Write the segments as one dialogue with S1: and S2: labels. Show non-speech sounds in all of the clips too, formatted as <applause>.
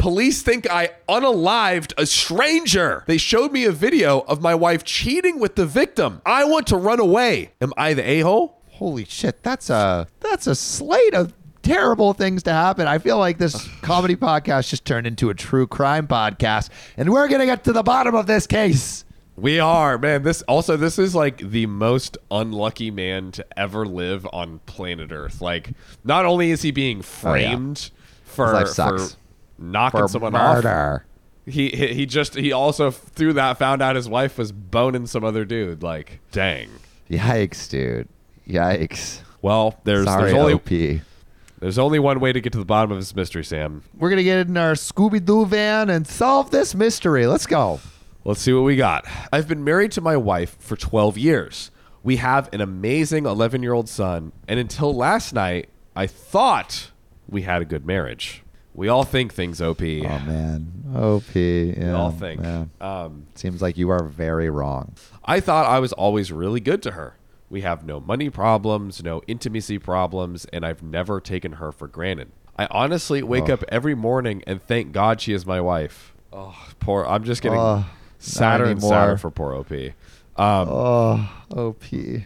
S1: Police think I unalived a stranger. They showed me a video of my wife cheating with the victim. I want to run away. Am I the a hole?
S2: Holy shit, that's a that's a slate of terrible things to happen. I feel like this <sighs> comedy podcast just turned into a true crime podcast, and we're gonna get to the bottom of this case.
S1: We are, man. This also this is like the most unlucky man to ever live on planet Earth. Like, not only is he being oh, framed for
S2: Oh, life
S1: for
S2: sucks.
S1: Knocking
S2: For
S1: someone off,
S2: murder.
S1: he he he just he also through that found out his wife was boning some other dude. Like, dang.
S2: Yikes, dude. Yikes.
S1: Well, there's
S2: Sorry,
S1: there's only
S2: OP.
S1: there's only one way to get to the bottom of this mystery, Sam.
S2: We're gonna get in our Scooby Doo van and solve this mystery. Let's go.
S1: Let's see what we got. I've been married to my wife for 12 years. We have an amazing 11 year old son, and until last night, I thought we had a good marriage. We all think things, OP.
S2: Oh man, OP. Yeah,
S1: we all think.
S2: yeah.
S1: Um,
S2: Seems like you are very wrong.
S1: I thought I was always really good to her. We have no money problems, no intimacy problems, and I've never taken her for granted. I honestly wake
S2: Oh.
S1: up every morning and thank God she is my wife. Oh, poor. I'm just getting
S2: Oh,
S1: sadder and sadder for poor OP. Um,
S2: Oh, OP.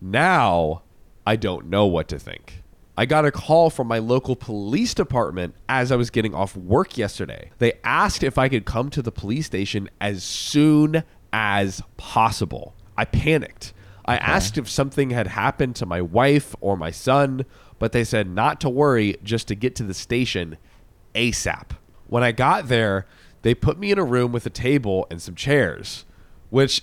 S1: Now, I don't know what to think. I got a call from my local police department as I was getting off work yesterday. They asked if I could come to the police station as soon as possible. I panicked. I asked if something had happened to my wife or my son, but they said not to worry, just to get to the station ASAP. When I got there, they put me in a room with a table and some chairs, which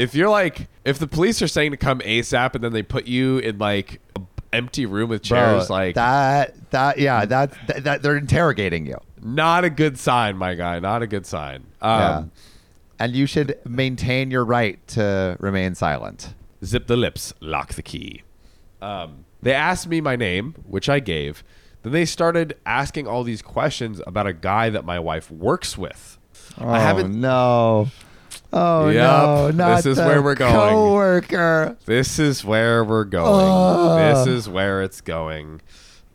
S1: if you're like if the police are saying to come ASAP and then they put you in like an empty room with chairs
S2: Bro,
S1: like
S2: that. That yeah. That, that that they're interrogating you.
S1: not a good sign, my guy, not a good sign. Um,
S2: yeah. And you should maintain your right to remain silent.
S1: Zip the lips, lock the key. Um, they asked me my name, which I gave. Then they started asking all these questions about a guy that my wife works with.
S2: Oh
S1: I haven't
S2: no. Oh
S1: Yup,
S2: no! Not
S1: this is where we're going.
S2: Coworker.
S1: This is where we're going. This is where it's going.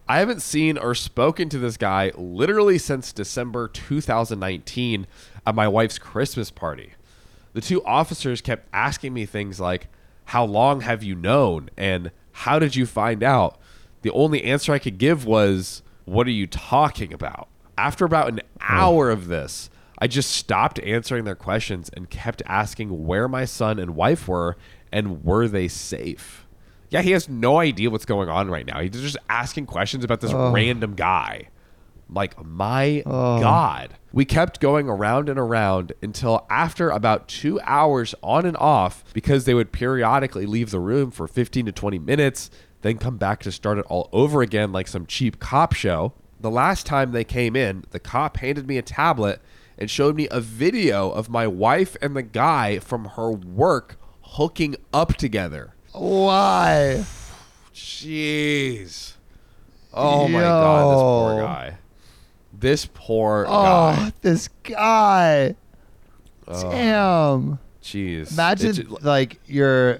S1: I haven't seen or spoken to this guy literally since December 2019 at my wife's Christmas party. The two officers kept asking me things like, How long have you known? And how did you find out? The only answer I could give was, What are you talking about? After about an hour of this, I just stopped answering their questions and kept asking where my son and wife were and were they safe. Yeah, he has no idea what's going on right now. He's just asking questions about this random guy. Like, my God. We kept going around and around until after about two hours on and off, because they would periodically leave the room for 15 to 20 minutes, then come back to start it all over again like some cheap cop show. The last time they came in, the cop handed me a tablet and showed me a video of my wife and the guy from her work hooking up together.
S2: Why?
S1: Jeez. Oh my god, this poor guy. This poor
S2: Oh,
S1: guy.
S2: this guy. Damn.
S1: Jeez.
S2: Imagine like your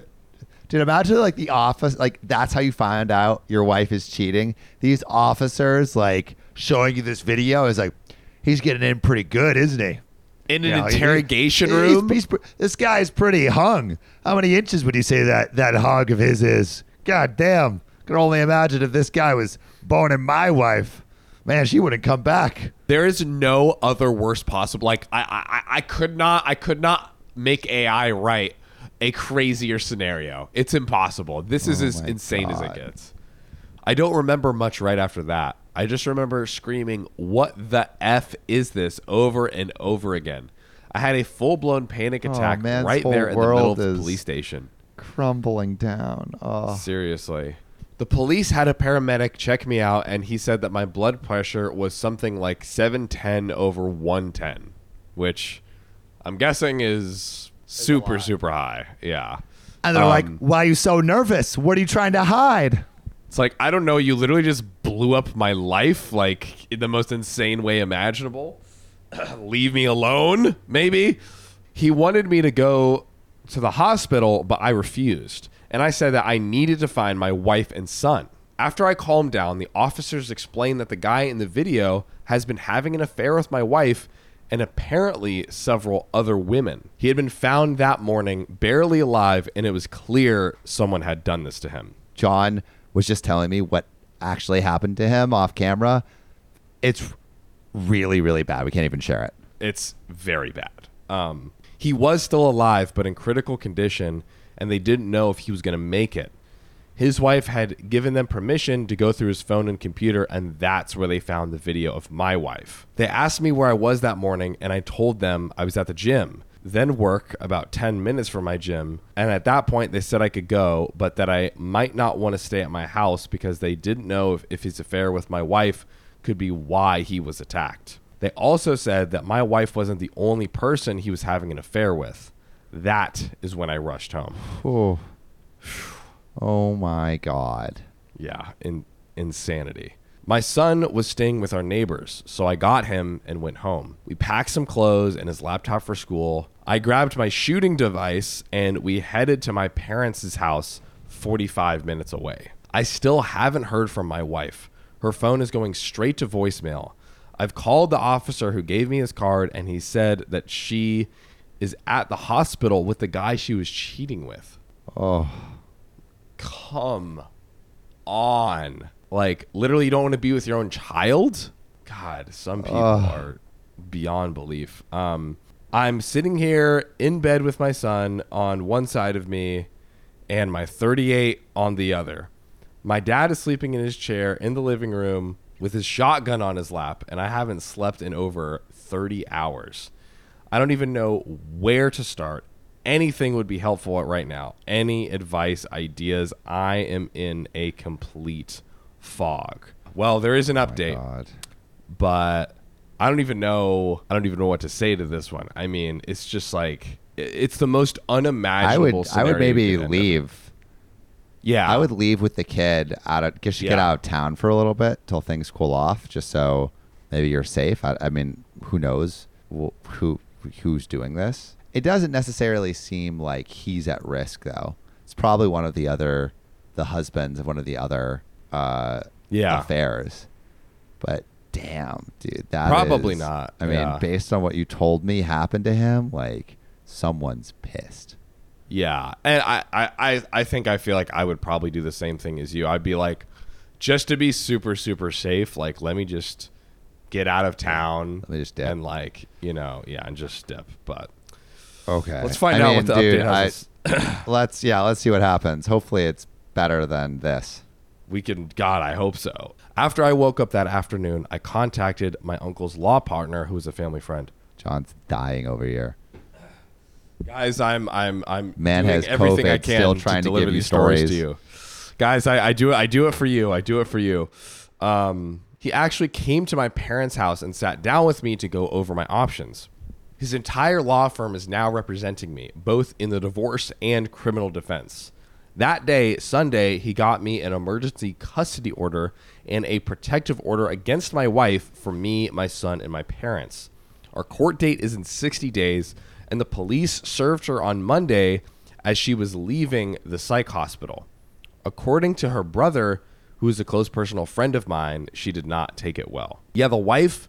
S2: dude, imagine like the office like that's how you find out your wife is cheating. These officers like showing you this video is like he's getting in pretty good, isn't he?
S1: in
S2: You
S1: an
S2: know,
S1: interrogation
S2: he's-
S1: room.
S2: he's pre- this guy's pretty hung. How many inches would you say that that hog of his is? God damn. Can only imagine if this guy was boning my wife. Man, she wouldn't come back.
S1: there is no other worst possible. Like I, I, I could not, I could not make AI write a crazier scenario. It's impossible. This is
S2: Oh
S1: as insane as it gets. I don't remember much right after that. I just remember screaming, "What the f is this?" over and over again. I had a full blown panic
S2: Oh,
S1: attack
S2: man,
S1: right there in the middle of the police station.
S2: Crumbling down. Oh.
S1: Seriously. The police had a paramedic check me out, and he said that my blood pressure was something like 710 over 110, which I'm guessing is super, super high. Yeah.
S2: And they're
S1: Um,
S2: like, "Why are you so nervous? What are you trying to hide?"
S1: It's like, I don't know, you literally just blew up my life, like, in the most insane way imaginable. <clears throat> Leave me alone, maybe. He wanted me to go to the hospital, but I refused. And I said that I needed to find my wife and son. After I calmed down, the officers explained that the guy in the video has been having an affair with my wife and apparently several other women. He had been found that morning barely alive, and it was clear someone had done this to him.
S2: John was just telling me what actually happened to him off camera. It's really, really bad. We can't even share it.
S1: It's very bad. Um, he was still alive, but in critical condition, and they didn't know if he was going to make it. His wife had given them permission to go through his phone and computer, and that's where they found the video of my wife. They asked me where I was that morning, and I told them I was at the gym, then work about 10 minutes from my gym. And at that point, they said I could go, but that I might not want to stay at my house because they didn't know if, if his affair with my wife could be why he was attacked. They also said that my wife wasn't the only person he was having an affair with. That is when I rushed home.
S2: Oh, oh my God.
S1: Yeah, in, insanity. My son was staying with our neighbors, so I got him and went home. We packed some clothes and his laptop for school. I grabbed my shooting device and we headed to my parents' house 45 minutes away. I still haven't heard from my wife. Her phone is going straight to voicemail. I've called the officer who gave me his card and he said that she is at the hospital with the guy she was cheating with.
S2: Oh,
S1: Come on. Like, literally, you don't want to be with your own child? God, some people are beyond belief. Um, I'm sitting here in bed with my son on one side of me and my 38 on the other. My dad is sleeping in his chair in the living room with his shotgun on his lap, and I haven't slept in over 30 hours. I don't even know where to start. Anything would be helpful right now. Any advice, ideas. I am in a complete fog. Well, there is an oh update
S2: God.
S1: but I don't even know. I don't even know what to say to this one. I mean, it's just like it's the most unimaginable.
S2: I would, I would maybe
S1: you could end up-
S2: leave.
S1: Yeah,
S2: I would leave with the kid out of just get
S1: Yeah.
S2: out of town for a little bit till things cool off, just so maybe you're safe. I, I mean, who knows wh- who who's doing this? It doesn't necessarily seem like he's at risk though. It's probably one of the other, the husbands of one of the other uh,
S1: Yeah.
S2: affairs. But damn, dude, that
S1: Probably
S2: is-
S1: not,
S2: I mean,
S1: yeah.
S2: based on what you told me happened to him, like someone's pissed.
S1: Yeah, and I, I, I, I think I feel like I would probably do the same thing as you. I'd be like, just to be super, super safe. Like, let me just get out of town.
S2: Let me just dip.
S1: and like, you know, yeah, and just dip. But
S2: Okay.
S1: let's find
S2: I
S1: out
S2: mean,
S1: what the
S2: dude,
S1: update has.
S2: I-
S1: us- <coughs>
S2: let's yeah, let's see what happens. Hopefully it's better than this.
S1: We can, God, I hope so. After I woke up that afternoon, I contacted my uncle's law partner, who is a family friend.
S2: John's dying over here.
S1: Guys, I'm I'm I'm
S2: Man
S1: doing
S2: has
S1: everything I
S2: COVID,
S1: can
S2: still
S1: to
S2: trying to
S1: deliver
S2: give
S1: these stories.
S2: stories.
S1: to you. Guys, I, I do I do it for you. I do it for you. Um, he actually came to my parents' house and sat down with me to go over my options. His entire law firm is now representing me, both in the divorce and criminal defense. That day, Sunday, he got me an emergency custody order and a protective order against my wife for me, my son, and my parents. Our court date is in 60 days, and the police served her on Monday as she was leaving the psych hospital. According to her brother, who is a close personal friend of mine, she did not take it well. Yeah, the wife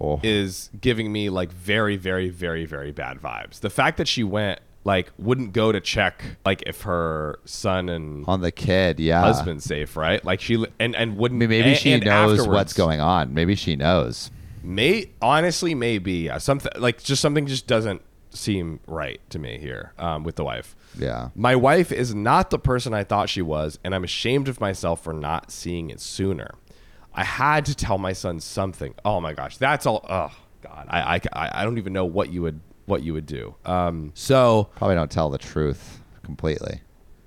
S2: Oh.
S1: is giving me like very, very, very, very bad vibes. The fact that she went, like, wouldn't go to check, like, if her son and
S2: On the kid, yeah.
S1: husband's safe, right? Like, she, and, and wouldn't,
S2: mean, maybe
S1: and-
S2: she
S1: and
S2: knows what's going on. Maybe she knows.
S1: May honestly, maybe something like just something just doesn't seem right to me here um, with the wife.
S2: Yeah.
S1: My wife is not the person I thought she was, and I'm ashamed of myself for not seeing it sooner. I had to tell my son something. Oh my gosh, that's all. Oh God, I I, I don't even know what you would what you would do. Um, so
S2: Probably don't tell the truth completely.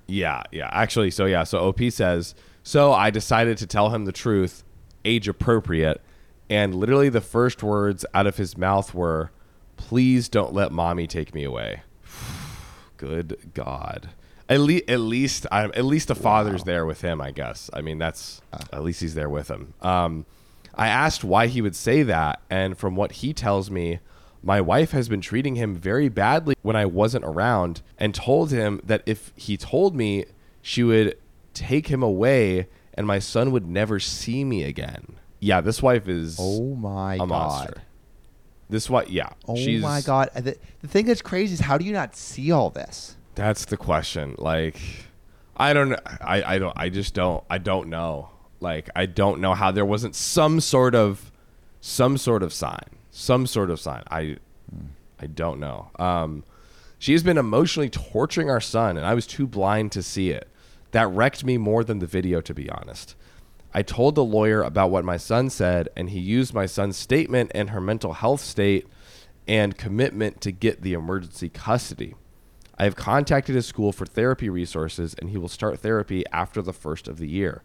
S1: yeah, yeah. Actually, so yeah, so OP says, so I decided to tell him the truth, age appropriate, and literally the first words out of his mouth were, "Please don't let mommy take me away." <sighs> Good God. At, le- at least I at least the father's there with him, I guess. I mean, that's at least he's there with him. Um, I asked why he would say that, and from what he tells me, my wife has been treating him very badly when I wasn't around, and told him that if he told me, she would take him away and my son would never see me again. Yeah, this wife is
S2: Oh my
S1: a
S2: god.
S1: monster. This wife, yeah.
S2: Oh
S1: she's,
S2: my god. The, the thing that's crazy is how do you not see all this?
S1: That's the question. Like, I don't. I I don't. I just don't. I don't know. Like, I don't know how there wasn't some sort of, some sort of sign, some sort of sign. I, I don't know. Um, she has been emotionally torturing our son, and I was too blind to see it. That wrecked me more than the video, to be honest. I told the lawyer about what my son said, and he used my son's statement and her mental health state and commitment to get the emergency custody. I have contacted his school for therapy resources, and he will start therapy after the first of the year.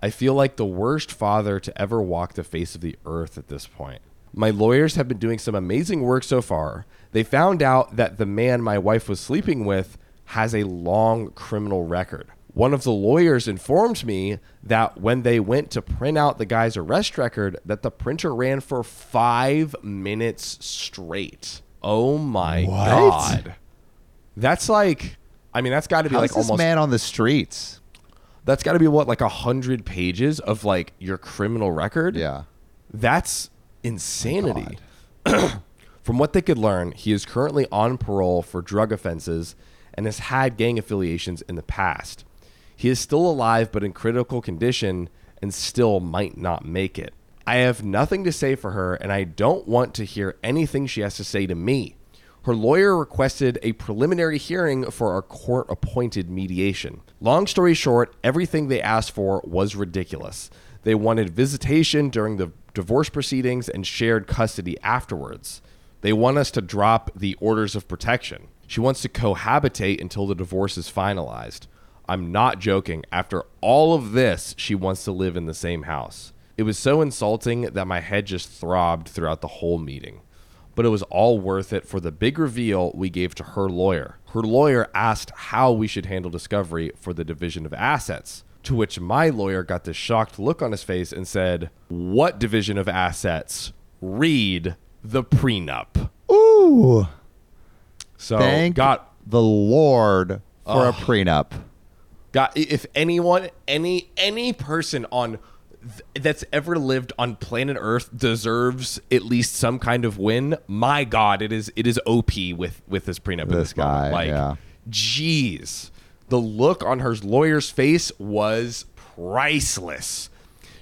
S1: I feel like the worst father to ever walk the face of the earth at this point. My lawyers have been doing some amazing work so far. They found out that the man my wife was sleeping with has a long criminal record. One of the lawyers informed me that when they went to print out the guy's arrest record, that the printer ran for five minutes straight. Oh my
S2: What?
S1: god. That's like, I mean, that's got to be
S2: How's
S1: like almost.
S2: man on the streets?
S1: That's got to be what, like a hundred pages of like your criminal record.
S2: Yeah.
S1: That's insanity. <clears throat> From what they could learn, he is currently on parole for drug offenses and has had gang affiliations in the past. He is still alive but in critical condition and still might not make it. I have nothing to say for her and I don't want to hear anything she has to say to me. Her lawyer requested a preliminary hearing for our court appointed mediation. Long story short, everything they asked for was ridiculous. They wanted visitation during the divorce proceedings and shared custody afterwards. They want us to drop the orders of protection. She wants to cohabitate until the divorce is finalized. I'm not joking. After all of this, she wants to live in the same house. It was so insulting that my head just throbbed throughout the whole meeting. But it was all worth it for the big reveal we gave to her lawyer. Her lawyer asked how we should handle discovery for the division of assets. To which my lawyer got this shocked look on his face and said, What division of assets? Read the prenup.
S2: Ooh.
S1: So
S2: Thank
S1: got
S2: the Lord for a prenup.
S1: got if anyone any any person on th- that's ever lived on planet Earth deserves at least some kind of win. My God, it is it is OP with with this prenup. in
S2: This
S1: this moment.
S2: guy,
S1: like,
S2: yeah.
S1: jeez, the look on her lawyer's face was priceless.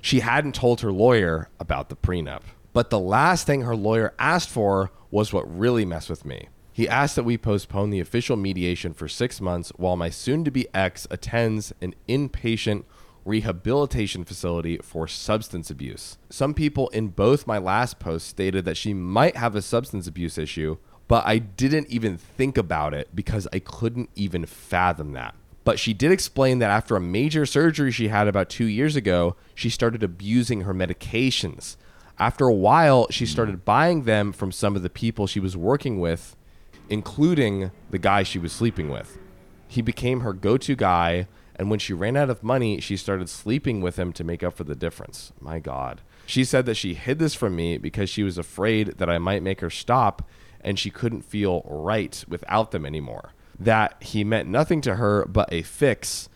S1: She hadn't told her lawyer about the prenup. But the last thing her lawyer asked for was what really messed with me. He asked that we postpone the official mediation for six months while my soon to be ex attends an inpatient rehabilitation facility for substance abuse. Some people in both my last posts stated that she might have a substance abuse issue, but I didn't even think about it because I couldn't even fathom that. But she did explain that after a major surgery she had about two years ago, she started abusing her medications. After a while, she hmm. started buying them from some of the people she was working with, including the guy she was sleeping with. He became her go to guy, and when she ran out of money, she started sleeping with him to make up for the difference. My God. She said that she hid this from me because she was afraid that I might make her stop and she couldn't feel right without them anymore. That he meant nothing to her but a fix,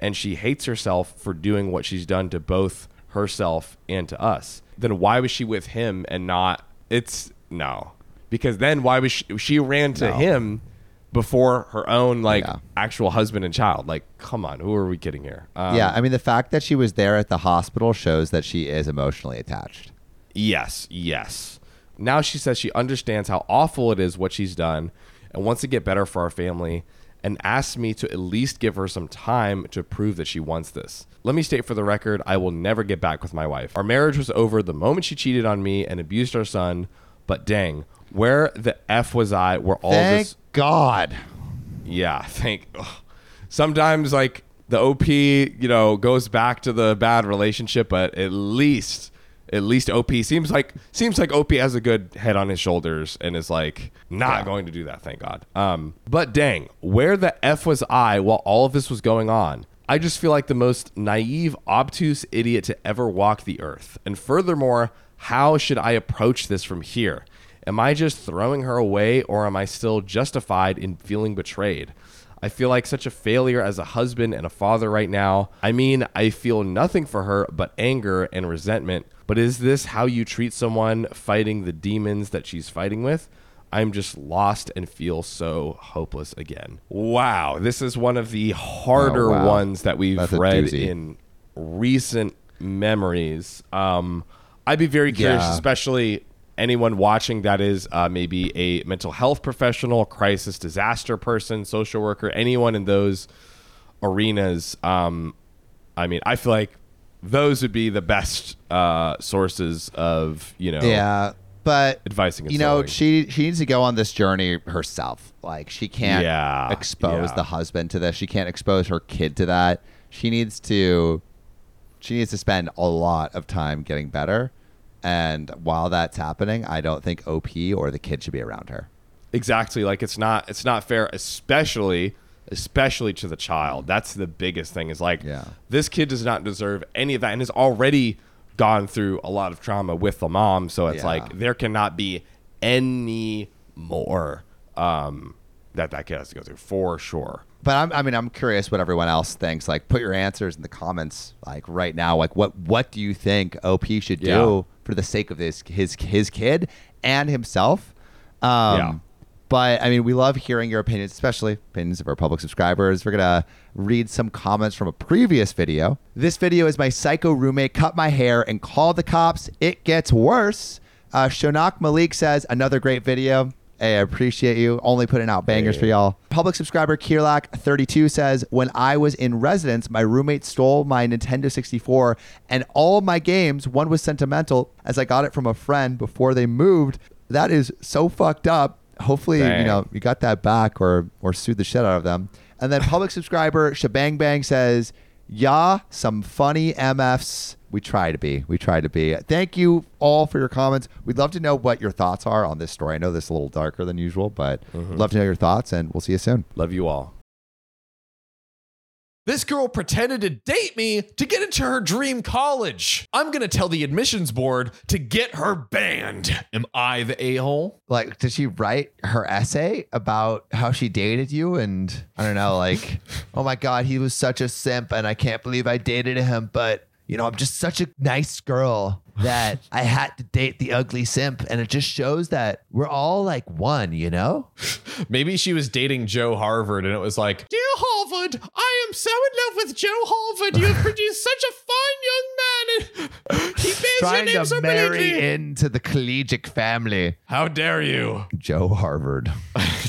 S1: and she hates herself for doing what she's done to both herself and to us. Then why was she with him and not? It's no. Because then why was she, she ran to
S2: No.
S1: him before her own like
S2: Yeah.
S1: actual husband and child? Like, come on, who are we kidding here? Um,
S2: yeah, I mean the fact that she was there at the hospital shows that she is emotionally attached.
S1: Yes, yes. Now she says she understands how awful it is what she's done and wants to get better for our family and asks me to at least give her some time to prove that she wants this. Let me state for the record, I will never get back with my wife. Our marriage was over the moment she cheated on me and abused our son, but dang, where the F was I where all
S2: Thank
S1: this
S2: God.
S1: yeah, <laughs> thank. ugh. Sometimes like the OP, you know, goes back to the bad relationship, but at least, at least OP seems like seems like OP has a good head on his shoulders and is like not
S2: Yeah.
S1: going to do that. Thank God. Um, but dang, where the f was I while all of this was going on? I just feel like the most naive, obtuse idiot to ever walk the earth. And furthermore, how should I approach this from here? Am I just throwing her away or am I still justified in feeling betrayed? I feel like such a failure as a husband and a father right now. I mean, I feel nothing for her but anger and resentment. But is this how you treat someone fighting the demons that she's fighting with? I'm just lost and feel so hopeless again. Wow, this is one of the harder
S2: Oh, wow.
S1: ones that we've
S2: That's
S1: read in recent memories. Um, I'd be very curious,
S2: Yeah.
S1: especially anyone watching that is uh, maybe a mental health professional, crisis disaster person, social worker, anyone in those arenas. Um, I mean, I feel like those would be the best uh, sources of you know
S2: Yeah, but
S1: advising
S2: you know,
S1: consoling.
S2: she she needs to go on this journey herself. Like she can't
S1: Yeah,
S2: expose
S1: yeah.
S2: the husband to this. She can't expose her kid to that. She needs to she needs to spend a lot of time getting better. And while that's happening, I don't think OP or the kid should be around her.
S1: exactly like it's not it's not fair especially especially to the child that's the biggest thing is like
S2: Yeah.
S1: this kid does not deserve any of that and has already gone through a lot of trauma with the mom so it's
S2: Yeah.
S1: like there cannot be any more um that that kid has to go through for sure
S2: But I'm, I mean, I'm curious what everyone else thinks. Like, put your answers in the comments. Like right now, like what what do you think OP should do
S1: Yeah.
S2: for the sake of this his his kid and himself? Um,
S1: Yeah.
S2: But I mean, we love hearing your opinions, especially opinions of our public subscribers. We're gonna read some comments from a previous video. This video is my psycho roommate cut my hair and called the cops. It gets worse. Uh, Shonak Malik says another great video. Hey, I appreciate you. Only putting out bangers for y'all. Public subscriber Kirlak32 says, When I was in residence, my roommate stole my Nintendo 64 and all my games. One was sentimental, as I got it from a friend before they moved. That is so fucked up. Hopefully, you know, you got that back or or sued the shit out of them. And then public <laughs> subscriber Shabang Bang says, Yeah, some funny MFs. We try to be. We try to be. Thank you all for your comments. We'd love to know what your thoughts are on this story. I know this is a little darker than usual, but mm-hmm. love to know your thoughts, and we'll see you soon.
S1: love you all
S3: This girl pretended to date me to get into her dream college. I'm gonna tell the admissions board to get her banned. Am I the a hole?
S2: Like, did she write her essay about how she dated you? And I don't know, like, <laughs> oh my God, he was such a simp, and I can't believe I dated him, but. You know, I'm just such a nice girl that <laughs> I had to date the ugly simp. And it just shows that we're all like one, you know?
S3: Maybe she was dating Joe Harvard and it was like, Dear Harvard, I am so in love with Joe Harvard. You have <laughs> produced such a fine young man. And <laughs> he bears your
S2: Trying
S3: name so
S2: to marry
S3: brilliantly."
S2: into the collegiate family.
S3: How dare you?
S2: Joe Harvard.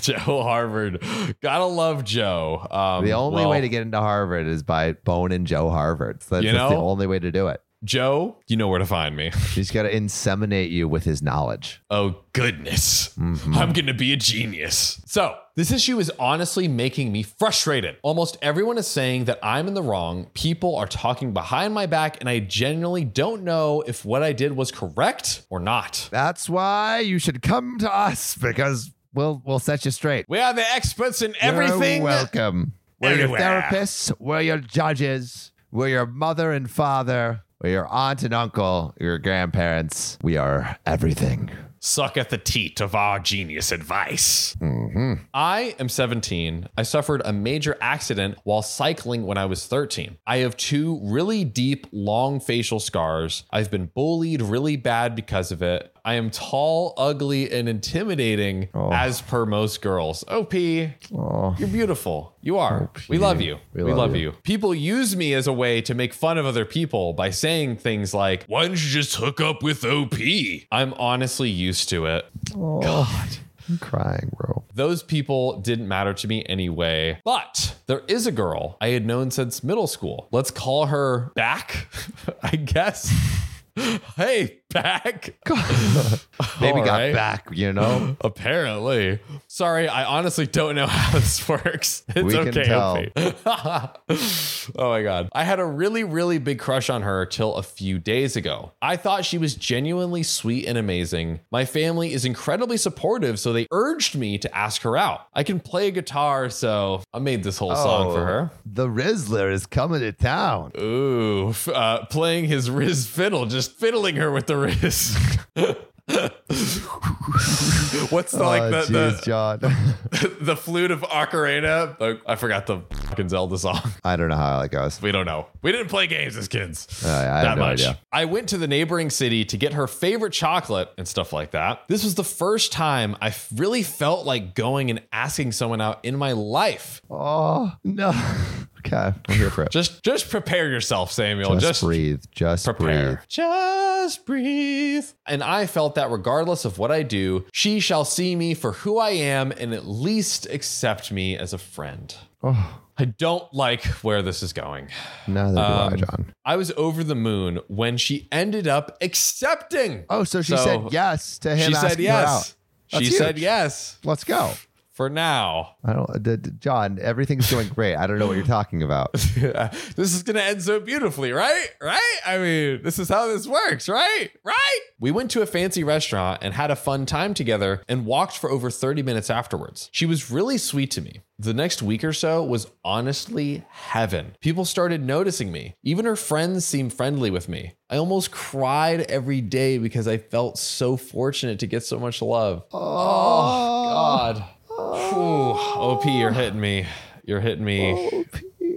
S3: Joe Harvard. Gotta love Joe. Um,
S2: The only
S3: well,
S2: way to get into Harvard is by boning Joe Harvard. So that's,
S3: You
S2: that's the only way to do it.
S3: Joe, you know where to find me. <laughs>
S2: He's got to inseminate you with his knowledge.
S3: Oh, goodness.
S2: Mm-hmm.
S3: I'm going to be a genius. So, this issue is honestly making me frustrated. Almost everyone is saying that I'm in the wrong. People are talking behind my back, and I genuinely don't know if what I did was correct or not.
S2: That's why you should come to us because we'll we'll set you straight.
S3: We are the experts in everything.
S2: You're welcome. We're
S3: Everywhere.
S2: your therapists. We're your judges. We're your mother and father. Your aunt and uncle. Your grandparents. We are everything.
S3: Suck at the teat of our genius advice.
S2: Mm-hmm.
S3: I am 17. I suffered a major accident while cycling when I was 13. I have two really deep, long facial scars. I've been bullied really bad because of it. I am tall, ugly, and intimidating oh. as per most girls. OP,
S2: Oh,
S3: you're beautiful. You are. We love you. We,
S2: love
S3: love,
S2: you.
S3: you. People use me as a way to make fun of other people by saying things like, Why don't you just hook up with OP? I'm honestly used to it. Oh.
S2: God. I'm crying, bro.
S3: Those people didn't matter to me anyway. But there is a girl I had known since middle school. Let's call her back, <laughs> I guess. <laughs> hey, back. <laughs>
S2: Baby
S3: All
S2: got
S3: right.
S2: back, you know? <laughs>
S3: Apparently. Sorry, I honestly don't know <laughs> how this works. It's
S2: We can
S3: okay.
S2: tell.
S3: Oh my god. I had a really, really big crush on her till a few days ago. I thought she was genuinely sweet and amazing. My family is incredibly supportive, so they urged me to ask her out. I can play a guitar, so I made this whole song
S2: Oh.
S3: for her.
S2: The Rizzler is coming to town.
S3: Ooh, uh, playing his Riz fiddle, just fiddling her with the <laughs> What's the like
S2: oh,
S3: the,
S2: jeez,
S3: the
S2: John. <laughs>
S3: the flute of Ocarina? Like, I forgot the fucking Zelda song. <laughs>
S2: I don't know how that goes.
S3: We don't know. We didn't play games as kids.
S2: Uh, I
S3: that
S2: no
S3: much.
S2: idea.
S3: I went to the neighboring city to get her favorite chocolate and stuff like that. This was the first time I really felt like going and asking someone out in my life.
S2: Oh no. Okay, I'm here for it.
S3: Just just prepare yourself, Samuel.
S2: Just,
S3: Just,
S2: breathe. Just
S3: prepare.
S2: breathe.
S3: Just breathe. And I felt that regardless of what I do, she shall see me for who I am and at least accept me as a friend.
S2: Oh,
S3: I don't like where this is going.
S2: neither do
S3: Um,
S2: I, John.
S3: I was over the moon when she ended up accepting.
S2: Oh, so she
S3: so
S2: said yes to him.
S3: she said
S2: asking her out.
S3: yes. She
S2: That's
S3: said yes
S2: Let's go.
S3: For now.
S2: I don't, d- d- John. Everything's going great. I don't know what you're talking about. <laughs>
S3: this is going to end so beautifully, right? Right? I mean, this is how this works, right? Right? We went to a fancy restaurant and had a fun time together and walked for over 30 minutes afterwards. She was really sweet to me. The next week or so was honestly heaven. People started noticing me. Even her friends seemed friendly with me. I almost cried every day because I felt so fortunate to get so much love. Oh, God. Whew. OP, you're hitting me. You're hitting me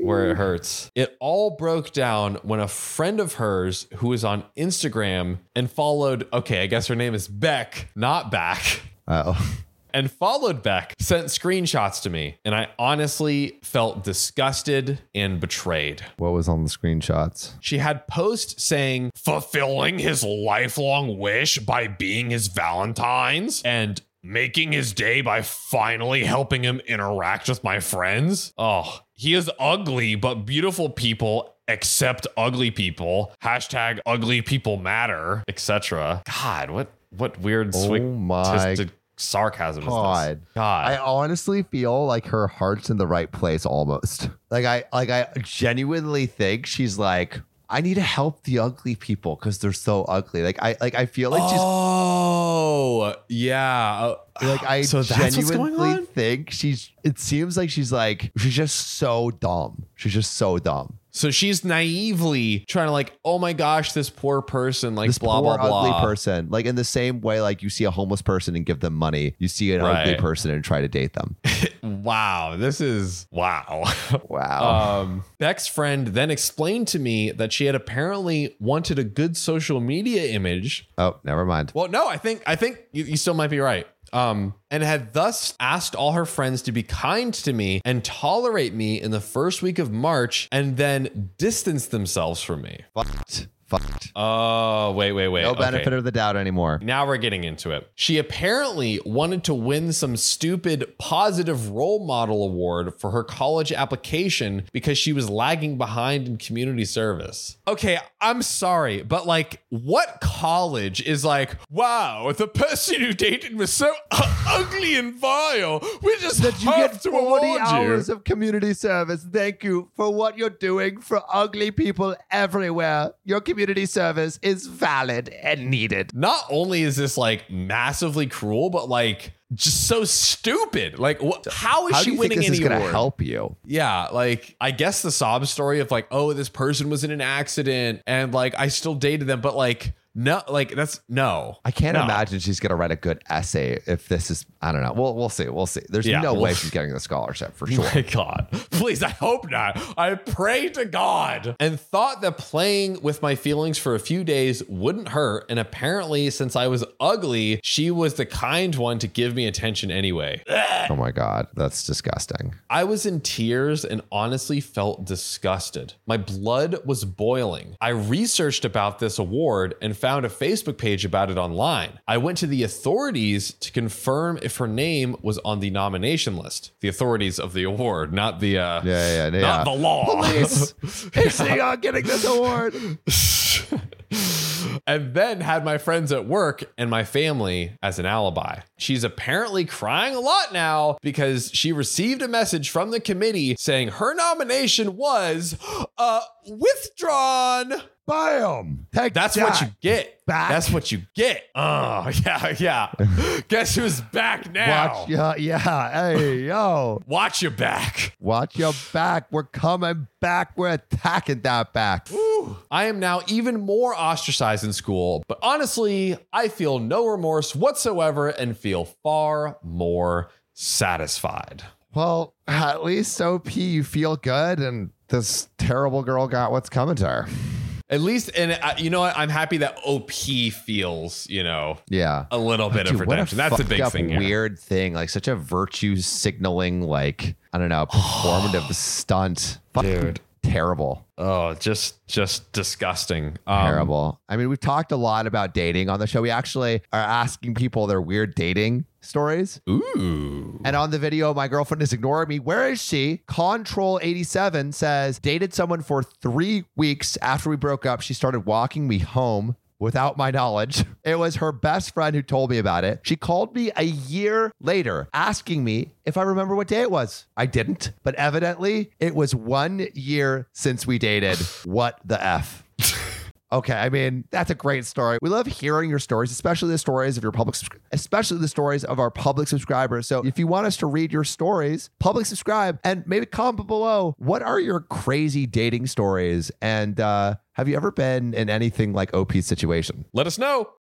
S3: where it hurts. It all broke down when a friend of hers who was on Instagram and followed, okay, I guess her name is Beck, not Back,
S2: Oh,
S3: and followed Beck sent screenshots to me. And I honestly felt disgusted and betrayed.
S2: what was on the screenshots?
S3: She had posts saying fulfilling his lifelong wish by being his Valentine's and making his day by finally helping him interact with my friends. Oh, he is ugly, but beautiful people accept ugly people. Hashtag ugly people matter, etc. God, what what weird
S2: Oh
S3: sweet sarcasm is this? God.
S2: I honestly feel like her heart's in the right place almost. Like I like I genuinely think she's like I need to help the ugly people because they're so ugly. Like I like I feel like she's
S3: oh, yeah. Uh,
S2: like I
S3: so that's what's going
S2: genuinely think she's it seems like she's like she's just so dumb. She's just so dumb.
S3: So she's naively trying to like, oh my gosh, this poor person, like
S2: This
S3: blah
S2: poor
S3: blah blah.
S2: ugly person. Like in the same way like you see a homeless person and give them money, you see an ugly person and try to date them. <laughs>
S3: Wow, this is wow. <laughs>
S2: Wow.
S3: um, Beck's friend then explained to me that she had apparently wanted a good social media image.
S2: oh, never mind.
S3: Well, no, I think I think you, you still might be right. Um, and had thus asked all her friends to be kind to me and tolerate me in the first week of March, and then distance themselves from me.
S2: Fucked.
S3: Oh, wait, wait, wait.
S2: No
S3: Okay.
S2: benefit of the doubt anymore.
S3: Now we're getting into it. She apparently wanted to win some stupid positive role model award for her college application because she was lagging behind in community service. Okay, I'm sorry, but like, what college is like, wow, the person you dated was so ugly and vile. We just
S2: that you
S3: have
S2: get
S3: to
S2: 40
S3: award
S2: hours
S3: you.
S2: of community service. Thank you for what you're doing for ugly people everywhere. Your community service is valid and needed.
S3: Not only is this like massively cruel, but like just so stupid. Like, what? How is
S2: How
S3: she
S2: do you think
S3: winning
S2: this
S3: any
S2: is going to
S3: award?
S2: help you?
S3: Yeah, like I guess the sob story of like, oh, this person was in an accident and like I still dated them, but like no, like that's no.
S2: I can't
S3: No.
S2: imagine she's going to write a good essay if this is. I don't know. We'll we'll see. We'll see. There's
S3: Yeah,
S2: no way <laughs> she's getting the scholarship for <laughs> sure.
S3: My God, please, I hope not. I pray to God. And thought that playing with my feelings for a few days wouldn't hurt. And apparently, since I was ugly, she was the kind one to give me attention anyway.
S2: oh my god, that's disgusting.
S3: I was in tears and honestly felt disgusted. My blood was boiling. I researched about this award and found a Facebook page about it online. I went to the authorities to confirm if her name was on the nomination list. The authorities of the award, not the uh,
S2: Yeah, yeah, yeah.
S3: not the law.
S2: Police, <laughs> is he not getting this award? <laughs>
S3: and then had my friends at work and my family as an alibi. She's apparently crying a lot now because she received a message from the committee saying her nomination was uh withdrawn.
S2: Bam! Take
S3: That's what you get.
S2: Back.
S3: That's what you get. <laughs> Oh, yeah, yeah. <laughs> Guess who's back now?
S2: Watch, yeah, yeah. Hey, yo. <laughs>
S3: Watch your back.
S2: Watch your back. We're coming back. We're attacking that back.
S3: Woo. Whew. I am now even more ostracized in school, but honestly, I feel no remorse whatsoever and feel far more satisfied.
S2: Well, at least OP, you feel good, and this terrible girl got what's coming to her.
S3: At least, and uh, you know what? I'm happy that OP feels, you know,
S2: Yeah.
S3: a little bit of
S2: Dude, a
S3: redemption. That's a big thing.
S2: Weird thing, like such a virtue signaling, like I don't know, performative <sighs> stunt. Fucking
S3: Dude.
S2: terrible,
S3: Oh, just just disgusting. Um,
S2: terrible. I mean, we've talked a lot about dating on the show. We actually are asking people their weird dating stories.
S3: Ooh.
S2: And on the video, my girlfriend is ignoring me. Where is she? Control 87 says, dated someone for three weeks after we broke up. She started walking me home without my knowledge. <laughs> It was her best friend who told me about it. She called me a year later asking me if I remember what day it was. I didn't, but evidently it was one year since we dated. <sighs> What the F? Okay, I mean that's a great story. We love hearing your stories, especially the stories of your public, especially the stories of our public subscribers. So if you want us to read your stories, public subscribe and maybe comment below. What are your crazy dating stories? And uh, have you ever been in anything like OP situation?
S3: Let us know.